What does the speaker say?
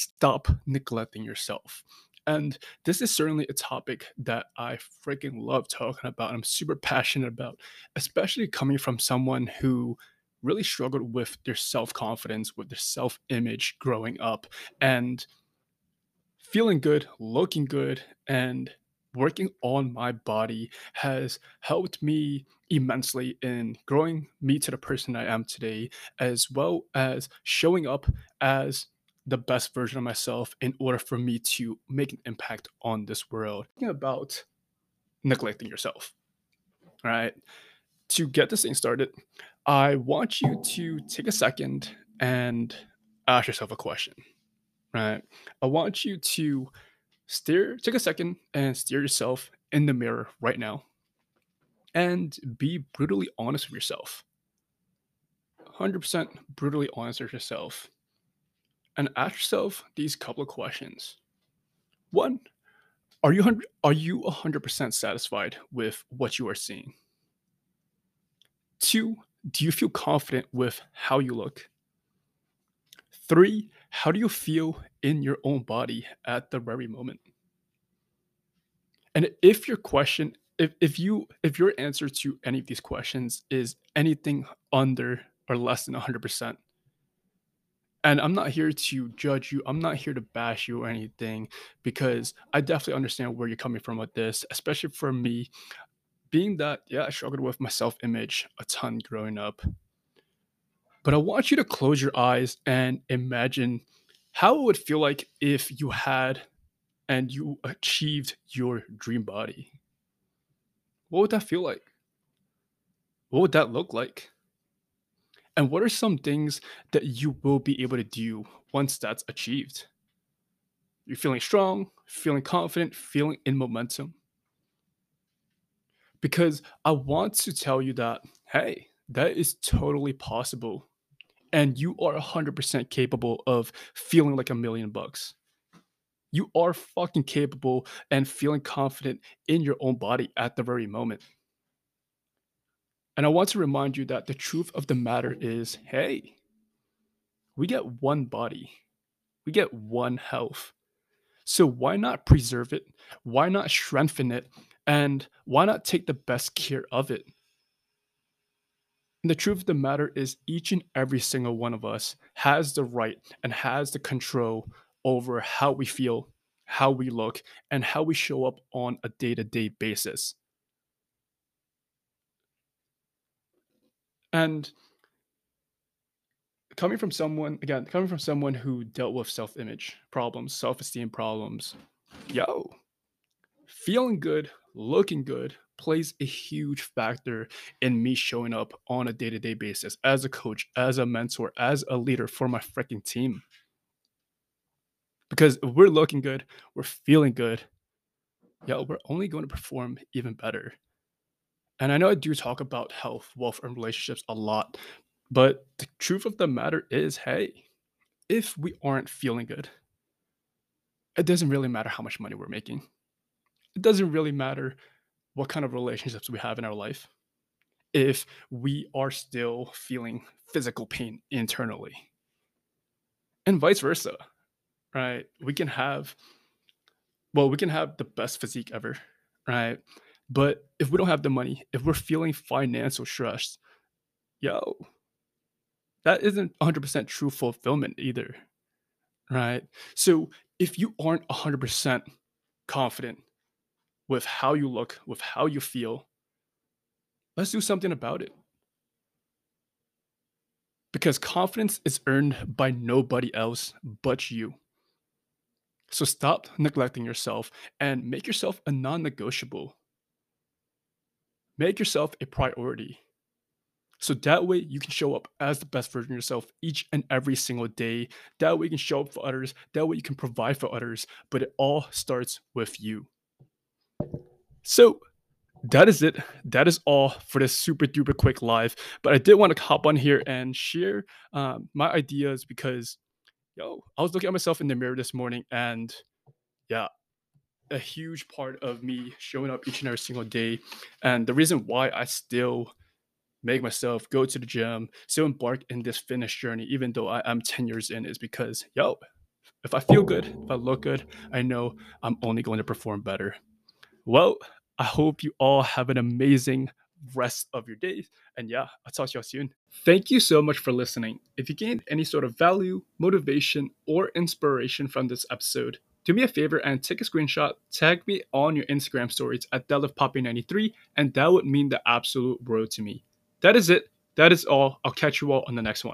stop neglecting yourself. And this is certainly a topic that I freaking love talking about. I'm super passionate about, especially coming from someone who really struggled with their self confidence, with their self image growing up, and feeling good, looking good, and working on my body has helped me immensely in growing me to the person I am today, as well as showing up as the best version of myself in order for me to make an impact on this world. Thinking about neglecting yourself. Right. To get this thing started, I want you to take a second and ask yourself a question. Right. I want you to steer, take a second and steer yourself in the mirror right now and be brutally honest with yourself. 100% brutally honest with yourself and ask yourself these couple of questions. One, are you are you 100% satisfied with what you are seeing? Two, do you feel confident with how you look? Three, how do you feel in your own body at the very moment? And if your question, if, if you if your answer to any of these questions is anything under or less than 100%, and I'm not here to judge you. I'm not here to bash you or anything because I definitely understand where you're coming from with this, especially for me, being that, yeah, I struggled with my self image a ton growing up. But I want you to close your eyes and imagine how it would feel like if you had and you achieved your dream body. What would that feel like? What would that look like? And what are some things that you will be able to do once that's achieved? You're feeling strong, feeling confident, feeling in momentum. Because I want to tell you that, hey, that is totally possible. And you are 100% capable of feeling like a million bucks. You are fucking capable and feeling confident in your own body at the very moment. And I want to remind you that the truth of the matter is hey, we get one body, we get one health. So why not preserve it? Why not strengthen it? And why not take the best care of it? And the truth of the matter is, each and every single one of us has the right and has the control over how we feel, how we look, and how we show up on a day to day basis. And coming from someone, again, coming from someone who dealt with self image problems, self esteem problems, yo, feeling good, looking good plays a huge factor in me showing up on a day to day basis as a coach, as a mentor, as a leader for my freaking team. Because if we're looking good, we're feeling good, yo, we're only going to perform even better. And I know I do talk about health, wealth, and relationships a lot, but the truth of the matter is hey, if we aren't feeling good, it doesn't really matter how much money we're making. It doesn't really matter what kind of relationships we have in our life if we are still feeling physical pain internally. And vice versa, right? We can have, well, we can have the best physique ever, right? But if we don't have the money, if we're feeling financial stress, yo, that isn't 100% true fulfillment either. Right. So if you aren't 100% confident with how you look, with how you feel, let's do something about it. Because confidence is earned by nobody else but you. So stop neglecting yourself and make yourself a non negotiable. Make yourself a priority. So that way you can show up as the best version of yourself each and every single day. That way you can show up for others. That way you can provide for others. But it all starts with you. So that is it. That is all for this super duper quick live. But I did want to hop on here and share um, my ideas because, yo, I was looking at myself in the mirror this morning and yeah, a huge part of me showing up each and every single day. And the reason why I still make myself go to the gym, still embark in this fitness journey, even though I, am 10 years in, is because, yo, If I feel good, if I look good, I know I'm only going to perform better. Well, I hope you all have an amazing rest of your day. And yeah, I'll talk to you all soon. Thank you so much for listening. If you gained any sort of value, motivation, or inspiration from this episode, do me a favor and take a screenshot, tag me on your Instagram stories at deadliftpoppy93, and that would mean the absolute world to me. That is it. That is all. I'll catch you all on the next one.